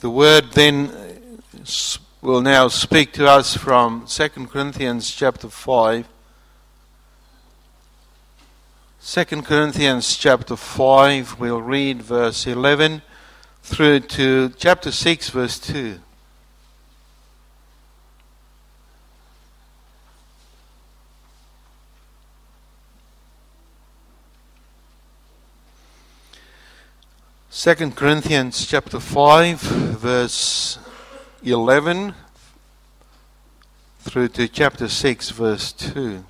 The word then will now speak to us from 2 Corinthians chapter 5. 2 Corinthians chapter 5, we'll read verse 11 through to chapter 6, verse 2. Second Corinthians chapter 5 verse 11 through to chapter 6 verse 2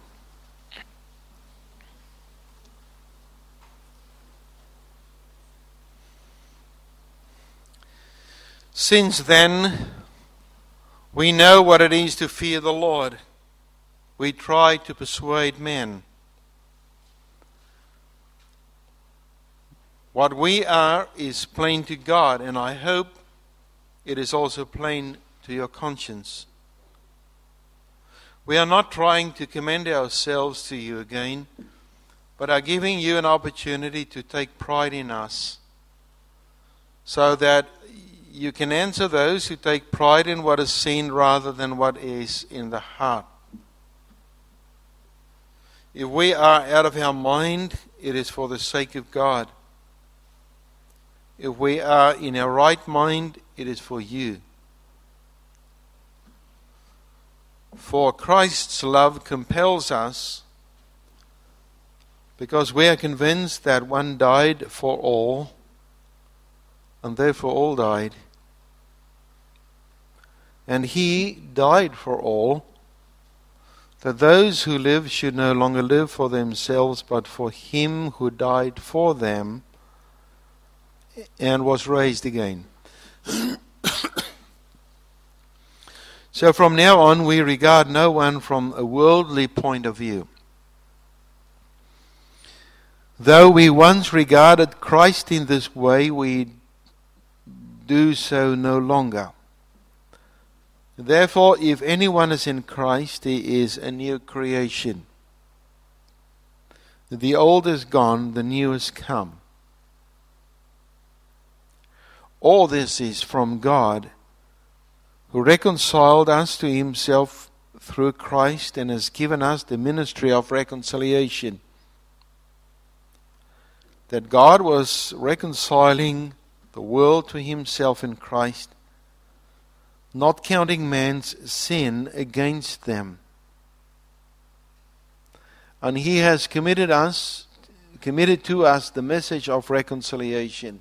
Since then we know what it is to fear the Lord. We try to persuade men What we are is plain to God, and I hope it is also plain to your conscience. We are not trying to commend ourselves to you again, but are giving you an opportunity to take pride in us so that you can answer those who take pride in what is seen rather than what is in the heart. If we are out of our mind, it is for the sake of God. If we are in our right mind, it is for you. For Christ's love compels us because we are convinced that one died for all, and therefore all died. And he died for all, that those who live should no longer live for themselves, but for him who died for them and was raised again. so from now on, we regard no one from a worldly point of view. Though we once regarded Christ in this way, we do so no longer. Therefore, if anyone is in Christ, he is a new creation. The old is gone, the new has come. All this is from God, who reconciled us to himself through Christ and has given us the ministry of reconciliation. That God was reconciling the world to himself in Christ, not counting man's sin against them. And he has committed us committed to us the message of reconciliation.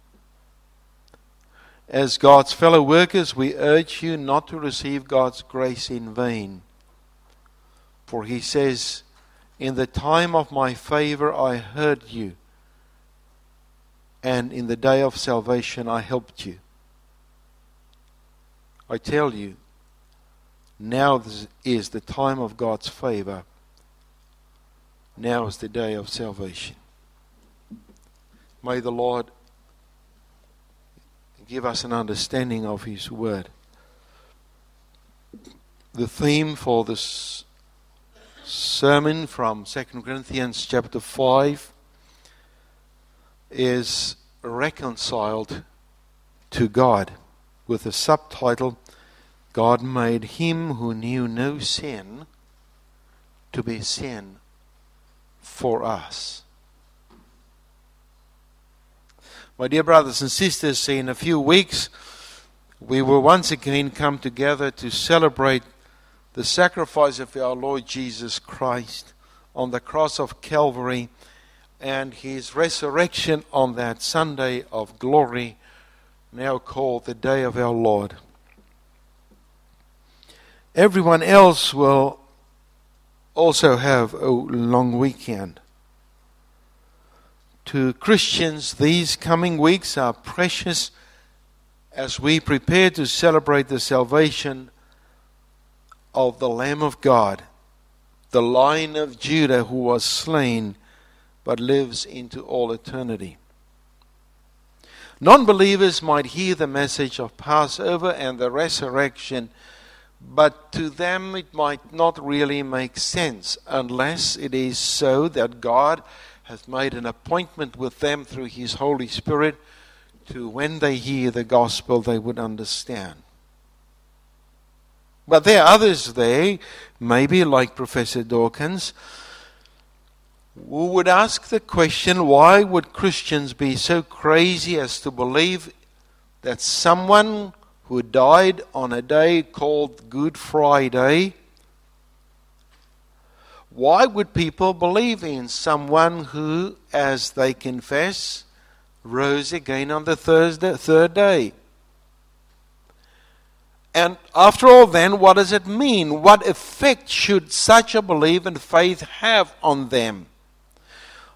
As God's fellow workers, we urge you not to receive God's grace in vain. For he says, In the time of my favor I heard you, and in the day of salvation I helped you. I tell you, now is the time of God's favor. Now is the day of salvation. May the Lord give us an understanding of His Word. The theme for this sermon from 2 Corinthians chapter 5 is Reconciled to God, with the subtitle God made Him who knew no sin to be sin for us. My dear brothers and sisters, in a few weeks we will once again come together to celebrate the sacrifice of our Lord Jesus Christ on the cross of Calvary and his resurrection on that Sunday of glory, now called the day of our Lord. Everyone else will also have a long weekend to Christians, these coming weeks are precious as we prepare to celebrate the salvation of the Lamb of God, the Lion of Judah who was slain but lives into all eternity. Non believers might hear the message of Passover and the resurrection, but to them it might not really make sense unless it is so that God has made an appointment with them through His Holy Spirit to when they hear the gospel they would understand. But there are others there, maybe like Professor Dawkins, who would ask the question why would Christians be so crazy as to believe that someone who died on a day called Good Friday, why would people believe in someone who, as they confess, rose again on the Thursday, third day? And after all, then, what does it mean? What effect should such a belief and faith have on them?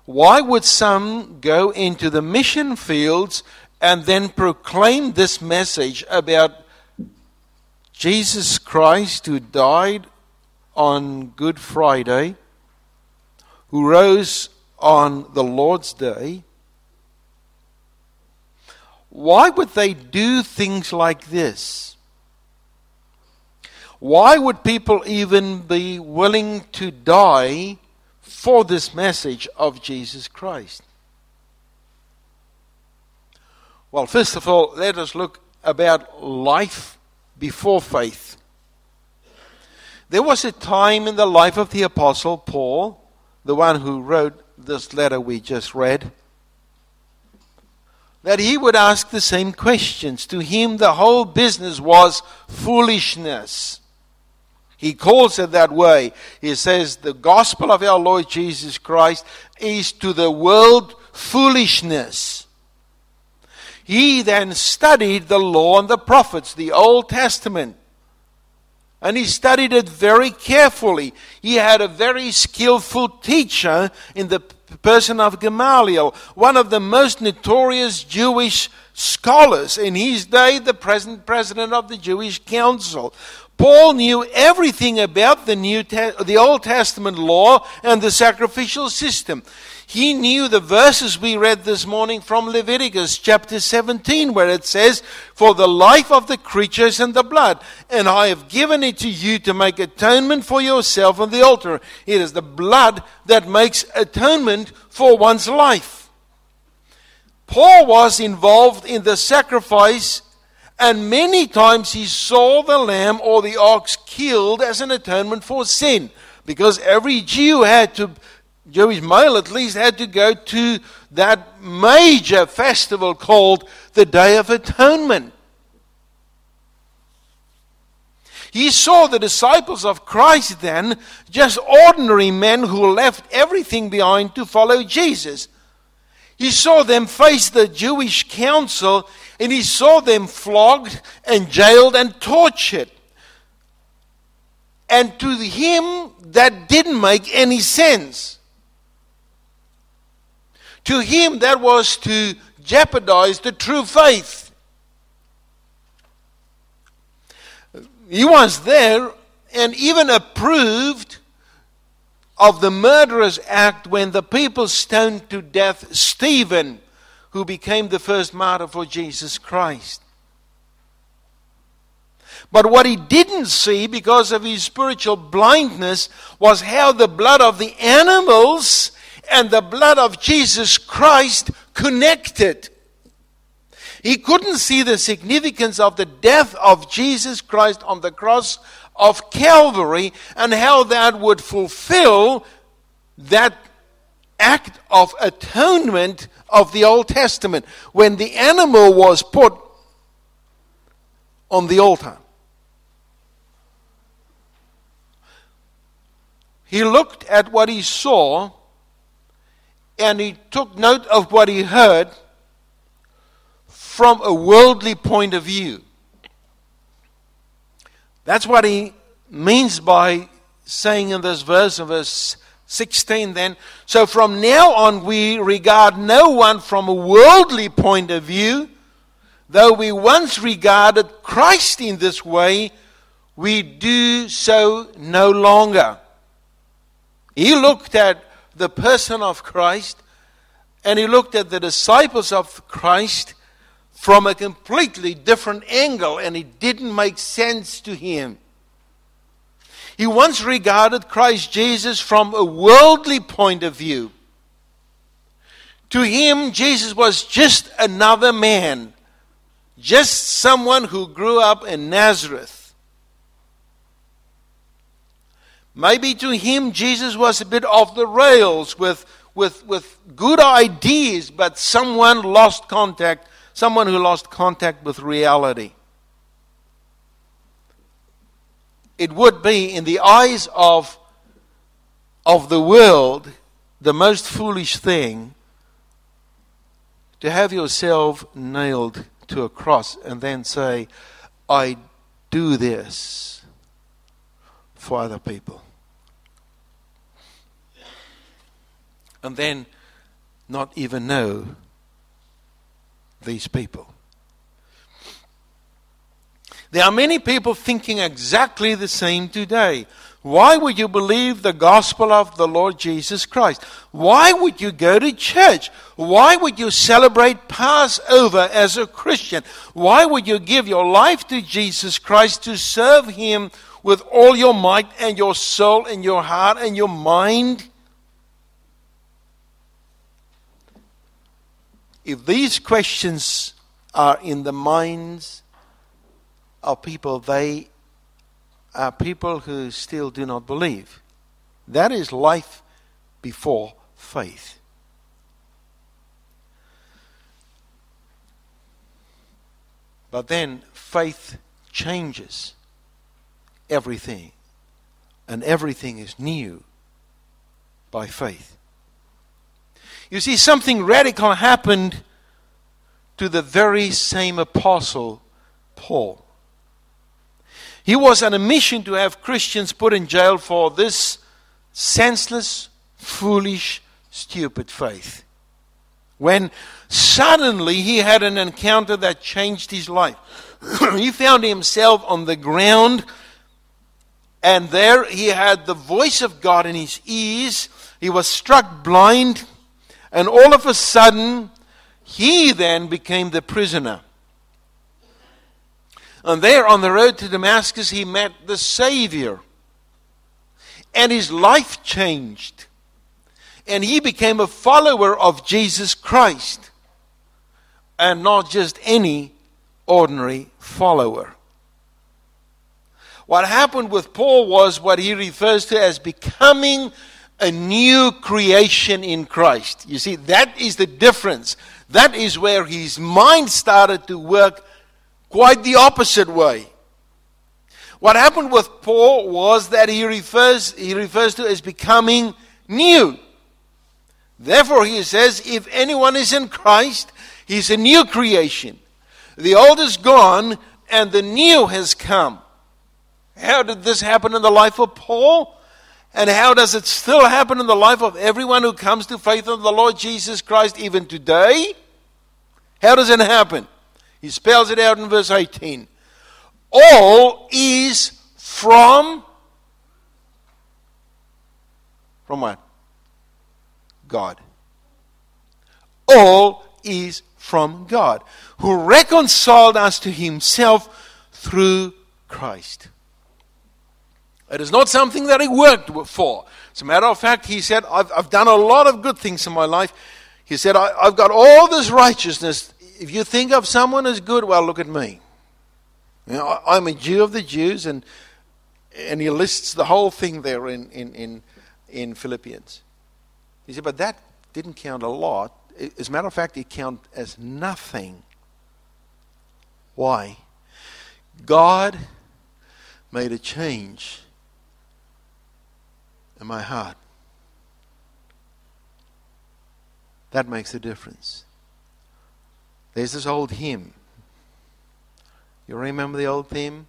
Why would some go into the mission fields and then proclaim this message about Jesus Christ who died on Good Friday, who rose on the Lord's Day? Why would they do things like this? Why would people even be willing to die for this message of Jesus Christ? Well, first of all, let us look about life before faith. There was a time in the life of the Apostle Paul, the one who wrote this letter we just read, that he would ask the same questions. To him, the whole business was foolishness. He calls it that way. He says, The gospel of our Lord Jesus Christ is to the world foolishness. He then studied the law and the prophets, the Old Testament. And he studied it very carefully. He had a very skillful teacher in the person of Gamaliel, one of the most notorious Jewish scholars in his day, the present president of the Jewish Council. Paul knew everything about the New Te- the Old Testament law and the sacrificial system. He knew the verses we read this morning from Leviticus chapter 17 where it says, "For the life of the creatures and the blood, and I have given it to you to make atonement for yourself on the altar." It is the blood that makes atonement for one's life. Paul was involved in the sacrifice and many times he saw the lamb or the ox killed as an atonement for sin. Because every Jew had to, Jewish male at least, had to go to that major festival called the Day of Atonement. He saw the disciples of Christ then, just ordinary men who left everything behind to follow Jesus. He saw them face the Jewish council and he saw them flogged and jailed and tortured. And to him, that didn't make any sense. To him, that was to jeopardize the true faith. He was there and even approved of the murderous act when the people stoned to death Stephen who became the first martyr for Jesus Christ. But what he didn't see because of his spiritual blindness was how the blood of the animals and the blood of Jesus Christ connected. He couldn't see the significance of the death of Jesus Christ on the cross of Calvary and how that would fulfill that act of atonement of the Old Testament when the animal was put on the altar. He looked at what he saw and he took note of what he heard from a worldly point of view. That's what he means by saying in this verse, in verse 16 then. So from now on, we regard no one from a worldly point of view. Though we once regarded Christ in this way, we do so no longer. He looked at the person of Christ and he looked at the disciples of Christ from a completely different angle and it didn't make sense to him. He once regarded Christ Jesus from a worldly point of view. To him, Jesus was just another man, just someone who grew up in Nazareth. Maybe to him, Jesus was a bit off the rails with, with, with good ideas, but someone lost contact, someone who lost contact with reality. it would be, in the eyes of, of the world, the most foolish thing to have yourself nailed to a cross and then say, I do this for other people. And then not even know these people. There are many people thinking exactly the same today. Why would you believe the gospel of the Lord Jesus Christ? Why would you go to church? Why would you celebrate Passover as a Christian? Why would you give your life to Jesus Christ to serve Him with all your might and your soul and your heart and your mind? If these questions are in the minds of people, they are people who still do not believe. That is life before faith. But then faith changes everything, and everything is new by faith. You see, something radical happened to the very same apostle, Paul. He was on a mission to have Christians put in jail for this senseless, foolish, stupid faith. When suddenly he had an encounter that changed his life, he found himself on the ground, and there he had the voice of God in his ears. He was struck blind, and all of a sudden, he then became the prisoner. And there on the road to Damascus, he met the Savior. And his life changed. And he became a follower of Jesus Christ. And not just any ordinary follower. What happened with Paul was what he refers to as becoming a new creation in Christ. You see, that is the difference. That is where his mind started to work quite the opposite way. What happened with Paul was that he refers, he refers to as becoming new. Therefore, he says, if anyone is in Christ, he's a new creation. The old is gone and the new has come. How did this happen in the life of Paul? And how does it still happen in the life of everyone who comes to faith in the Lord Jesus Christ even today? How does it happen? He spells it out in verse 18. All is from from what? God. All is from God, who reconciled us to himself through Christ. It is not something that he worked for. As a matter of fact, he said, I've, I've done a lot of good things in my life. He said, I, I've got all this righteousness if you think of someone as good, well, look at me. You know, I'm a Jew of the Jews, and and he lists the whole thing there in, in, in, in Philippians. He said, but that didn't count a lot. As a matter of fact, it counted as nothing. Why? God made a change in my heart. That makes a difference. There's this old hymn. You remember the old hymn?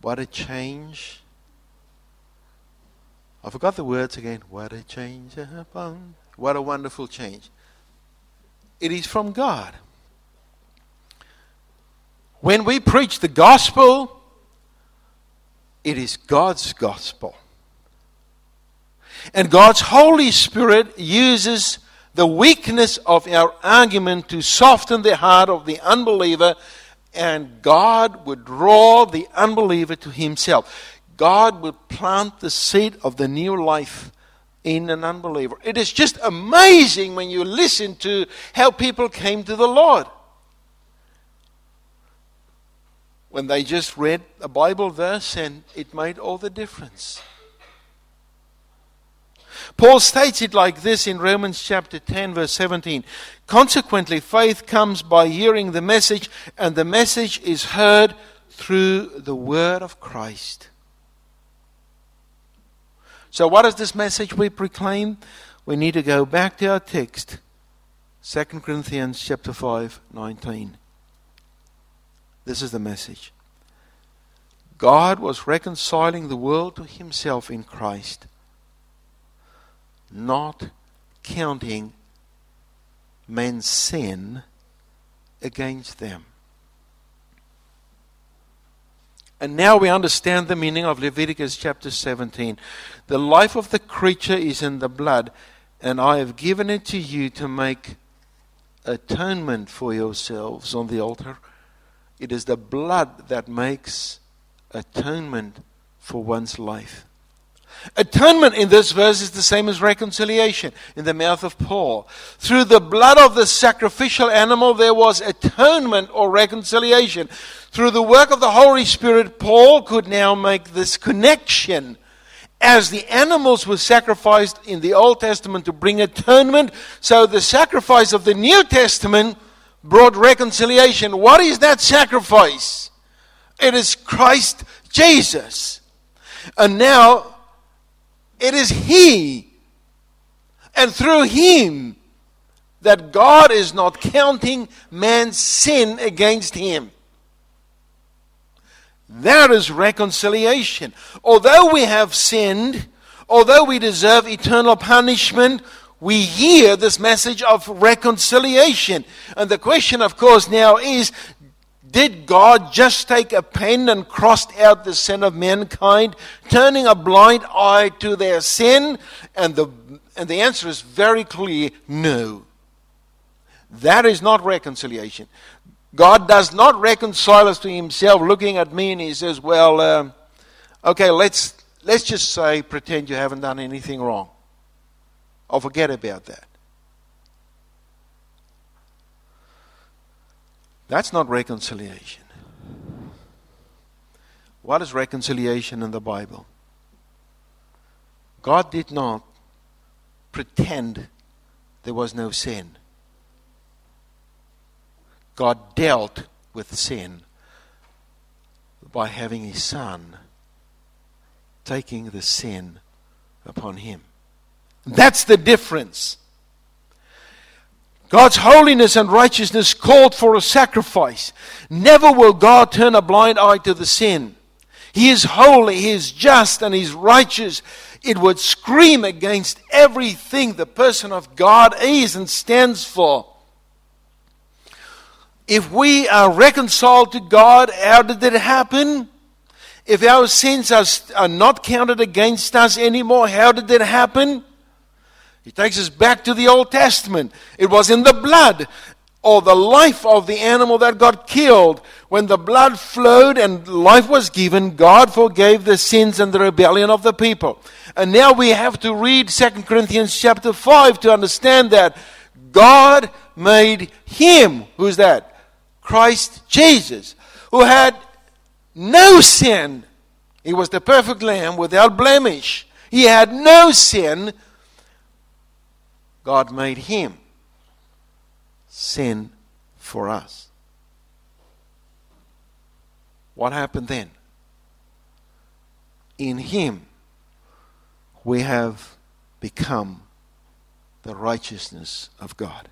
What a change. I forgot the words again. What a change. What a wonderful change. It is from God. When we preach the gospel, it is God's gospel. And God's Holy Spirit uses the weakness of our argument to soften the heart of the unbeliever, and God would draw the unbeliever to Himself. God would plant the seed of the new life in an unbeliever. It is just amazing when you listen to how people came to the Lord. When they just read a Bible verse and it made all the difference. Paul states it like this in Romans chapter 10, verse 17. Consequently, faith comes by hearing the message, and the message is heard through the word of Christ. So, what is this message we proclaim? We need to go back to our text, 2 Corinthians chapter 5, 19. This is the message. God was reconciling the world to himself in Christ, not counting men's sin against them. And now we understand the meaning of Leviticus chapter 17. The life of the creature is in the blood, and I have given it to you to make atonement for yourselves on the altar. It is the blood that makes atonement for one's life. Atonement in this verse is the same as reconciliation in the mouth of Paul. Through the blood of the sacrificial animal, there was atonement or reconciliation. Through the work of the Holy Spirit, Paul could now make this connection. As the animals were sacrificed in the Old Testament to bring atonement, so the sacrifice of the New Testament brought reconciliation. What is that sacrifice? It is Christ Jesus. And now it is He and through Him that God is not counting man's sin against him. That is reconciliation. Although we have sinned, although we deserve eternal punishment, we hear this message of reconciliation. And the question, of course, now is did God just take a pen and crossed out the sin of mankind, turning a blind eye to their sin? And the, and the answer is very clear no. That is not reconciliation. God does not reconcile us to Himself looking at me and He says, Well, um, okay, let's, let's just say, pretend you haven't done anything wrong. I'll forget about that. That's not reconciliation. What is reconciliation in the Bible? God did not pretend there was no sin. God dealt with sin by having his son taking the sin upon him. That's the difference. God's holiness and righteousness called for a sacrifice. Never will God turn a blind eye to the sin. He is holy, He is just, and He is righteous. It would scream against everything the person of God is and stands for. If we are reconciled to God, how did it happen? If our sins are, are not counted against us anymore, how did it happen? He takes us back to the Old Testament. It was in the blood or the life of the animal that got killed. When the blood flowed and life was given, God forgave the sins and the rebellion of the people. And now we have to read 2 Corinthians chapter 5 to understand that God made him, who's that? Christ Jesus, who had no sin. He was the perfect lamb without blemish. He had no sin God made him sin for us. What happened then? In him, we have become the righteousness of God.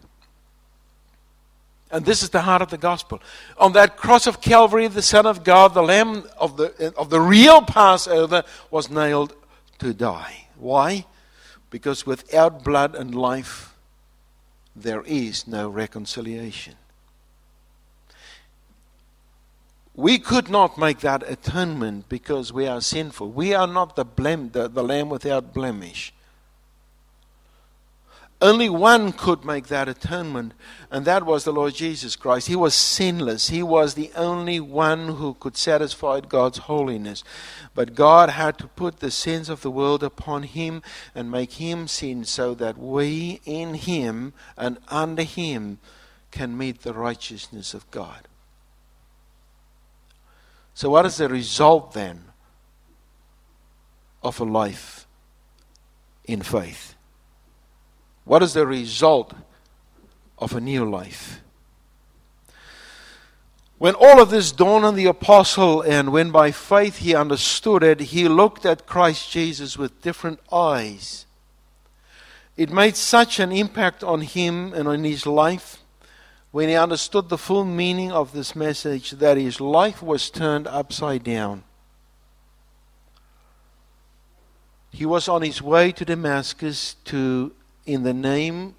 And this is the heart of the gospel. On that cross of Calvary, the Son of God, the Lamb of the, of the real Passover, was nailed to die. Why? Because without blood and life, there is no reconciliation. we could not make that atonement because we are sinful. We are not the, blem, the, the lamb without blemish. Only one could make that atonement, and that was the Lord Jesus Christ. He was sinless. He was the only one who could satisfy God's holiness. But God had to put the sins of the world upon him and make him sin so that we in him and under him can meet the righteousness of God. So, what is the result then of a life in faith? What is the result of a new life? When all of this dawned on the apostle, and when by faith he understood it, he looked at Christ Jesus with different eyes. It made such an impact on him and on his life when he understood the full meaning of this message that his life was turned upside down. He was on his way to Damascus to in the name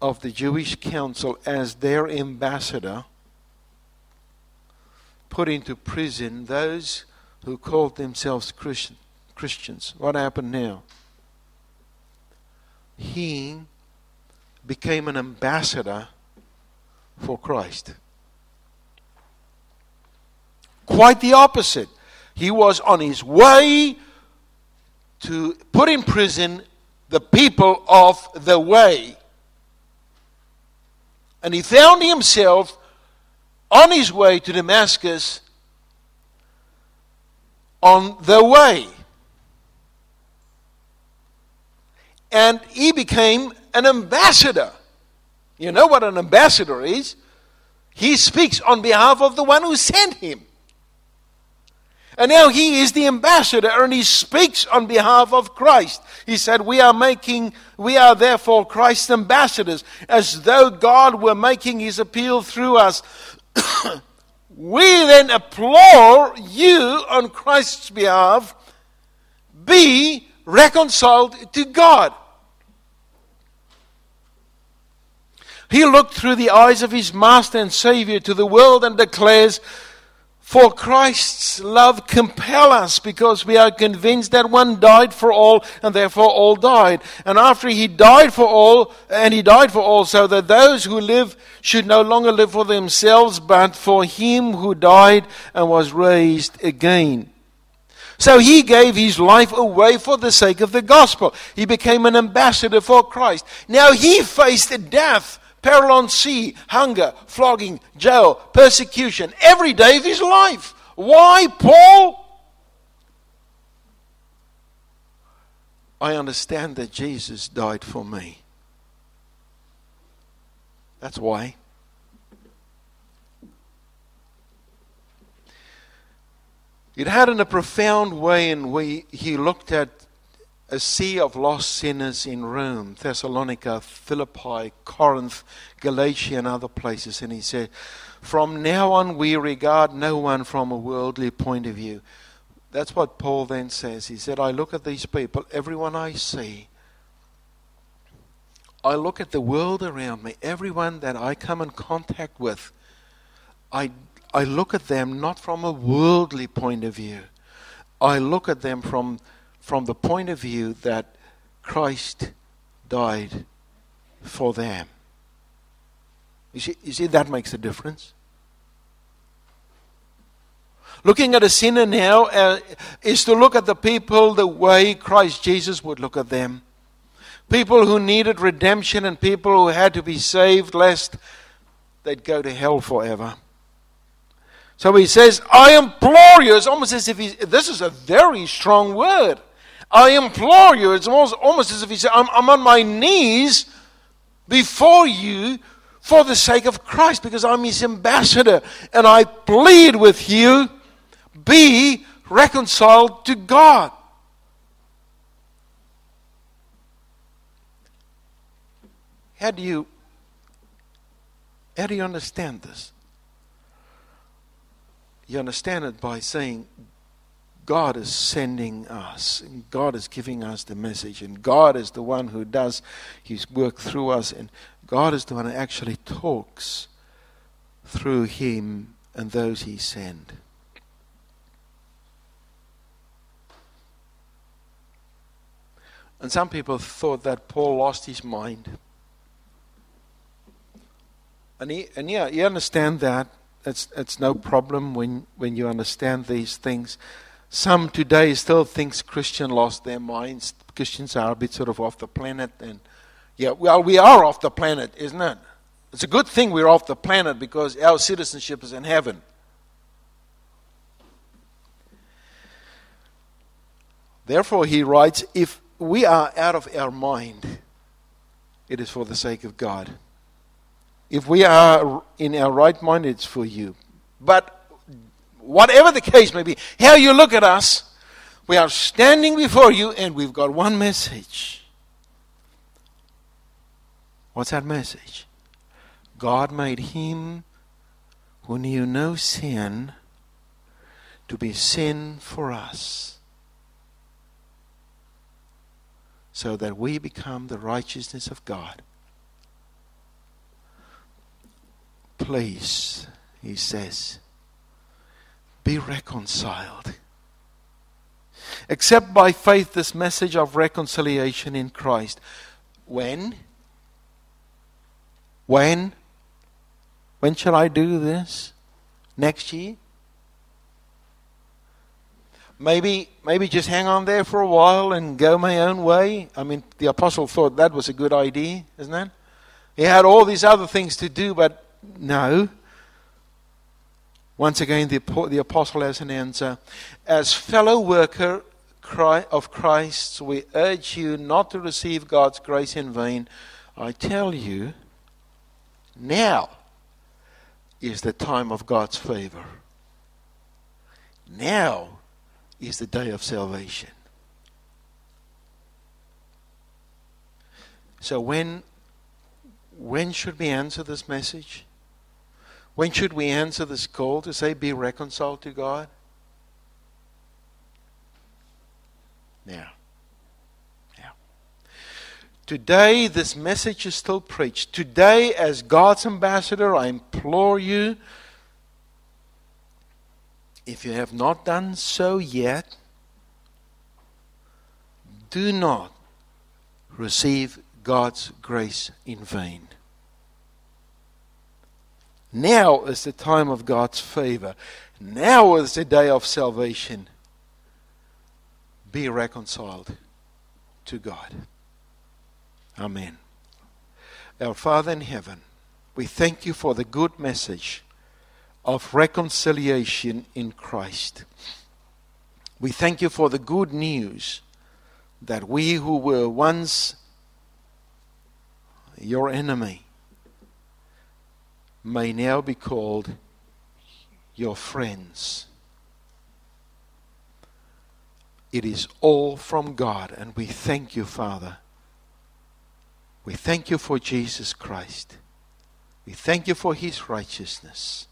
of the Jewish council as their ambassador, put into prison those who called themselves Christian, Christians. What happened now? He became an ambassador for Christ. Quite the opposite. He was on his way to put in prison the people of the way. And he found himself on his way to Damascus on the way. And he became an ambassador. You know what an ambassador is? He speaks on behalf of the one who sent him. And now he is the ambassador and he speaks on behalf of Christ. He said, We are making, we are therefore Christ's ambassadors, as though God were making his appeal through us. we then implore you on Christ's behalf, be reconciled to God. He looked through the eyes of his master and savior to the world and declares, for Christ's love compel us because we are convinced that one died for all and therefore all died. And after he died for all, and he died for all, so that those who live should no longer live for themselves, but for him who died and was raised again. So he gave his life away for the sake of the gospel. He became an ambassador for Christ. Now he faced death peril on sea, hunger, flogging, jail, persecution, every day of his life. Why, Paul? I understand that Jesus died for me. That's why. It had in a profound way in way he looked at a sea of lost sinners in Rome, Thessalonica, Philippi, Corinth, Galatia, and other places. And he said, From now on, we regard no one from a worldly point of view. That's what Paul then says. He said, I look at these people, everyone I see. I look at the world around me, everyone that I come in contact with. I, I look at them not from a worldly point of view. I look at them from from the point of view that Christ died for them. You see, you see that makes a difference. Looking at a sinner now uh, is to look at the people the way Christ Jesus would look at them. People who needed redemption and people who had to be saved lest they'd go to hell forever. So he says, I implore you. It's almost as if this is a very strong word. I implore you. It's almost, almost as if he said, I'm, I'm on my knees before you for the sake of Christ because I'm his ambassador. And I plead with you, be reconciled to God. How do you how do you understand this? You understand it by saying God is sending us, and God is giving us the message, and God is the one who does His work through us, and God is the one who actually talks through Him and those he sent. And some people thought that Paul lost his mind. And, he, and yeah, you understand that. It's, it's no problem when, when you understand these things. Some today still thinks Christian lost their minds. Christians are a bit sort of off the planet. And yeah, well, we are off the planet, isn't it? It's a good thing we're off the planet because our citizenship is in heaven. Therefore, he writes, if we are out of our mind, it is for the sake of God. If we are in our right mind, it's for you. But whatever the case may be, how you look at us, we are standing before you and we've got one message. What's that message? God made him who knew no sin to be sin for us so that we become the righteousness of God. Please, he says, be reconciled. Accept by faith this message of reconciliation in Christ. When? When? When shall I do this? Next year? maybe maybe just hang on there for a while and go my own way. I mean, the apostle thought that was a good idea, isn't it? He had all these other things to do, but no. Once again, the, the apostle has an answer. As fellow worker of Christ, we urge you not to receive God's grace in vain. I tell you, now is the time of God's favor. Now is the day of salvation. So when when should we answer this message? When should we answer this call to say be reconciled to God? Now. Now. Today this message is still preached. Today as God's ambassador I implore you if you have not done so yet, do not receive God's grace in vain. Now is the time of God's favor. Now is the day of salvation. Be reconciled to God. Amen. Our Father in heaven, we thank you for the good message of reconciliation in Christ. We thank you for the good news that we who were once your enemy may now be called your friends. It is all from God, and we thank you, Father. We thank you for Jesus Christ. We thank you for his righteousness.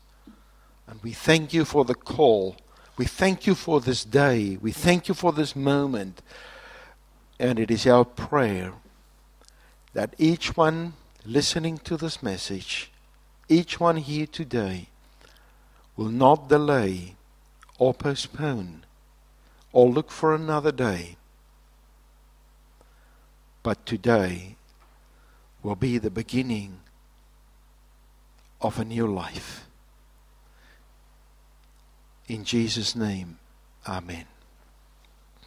And we thank you for the call. We thank you for this day. We thank you for this moment. And it is our prayer that each one listening to this message, each one here today, will not delay or postpone or look for another day. But today will be the beginning of a new life. In Jesus' name, Amen.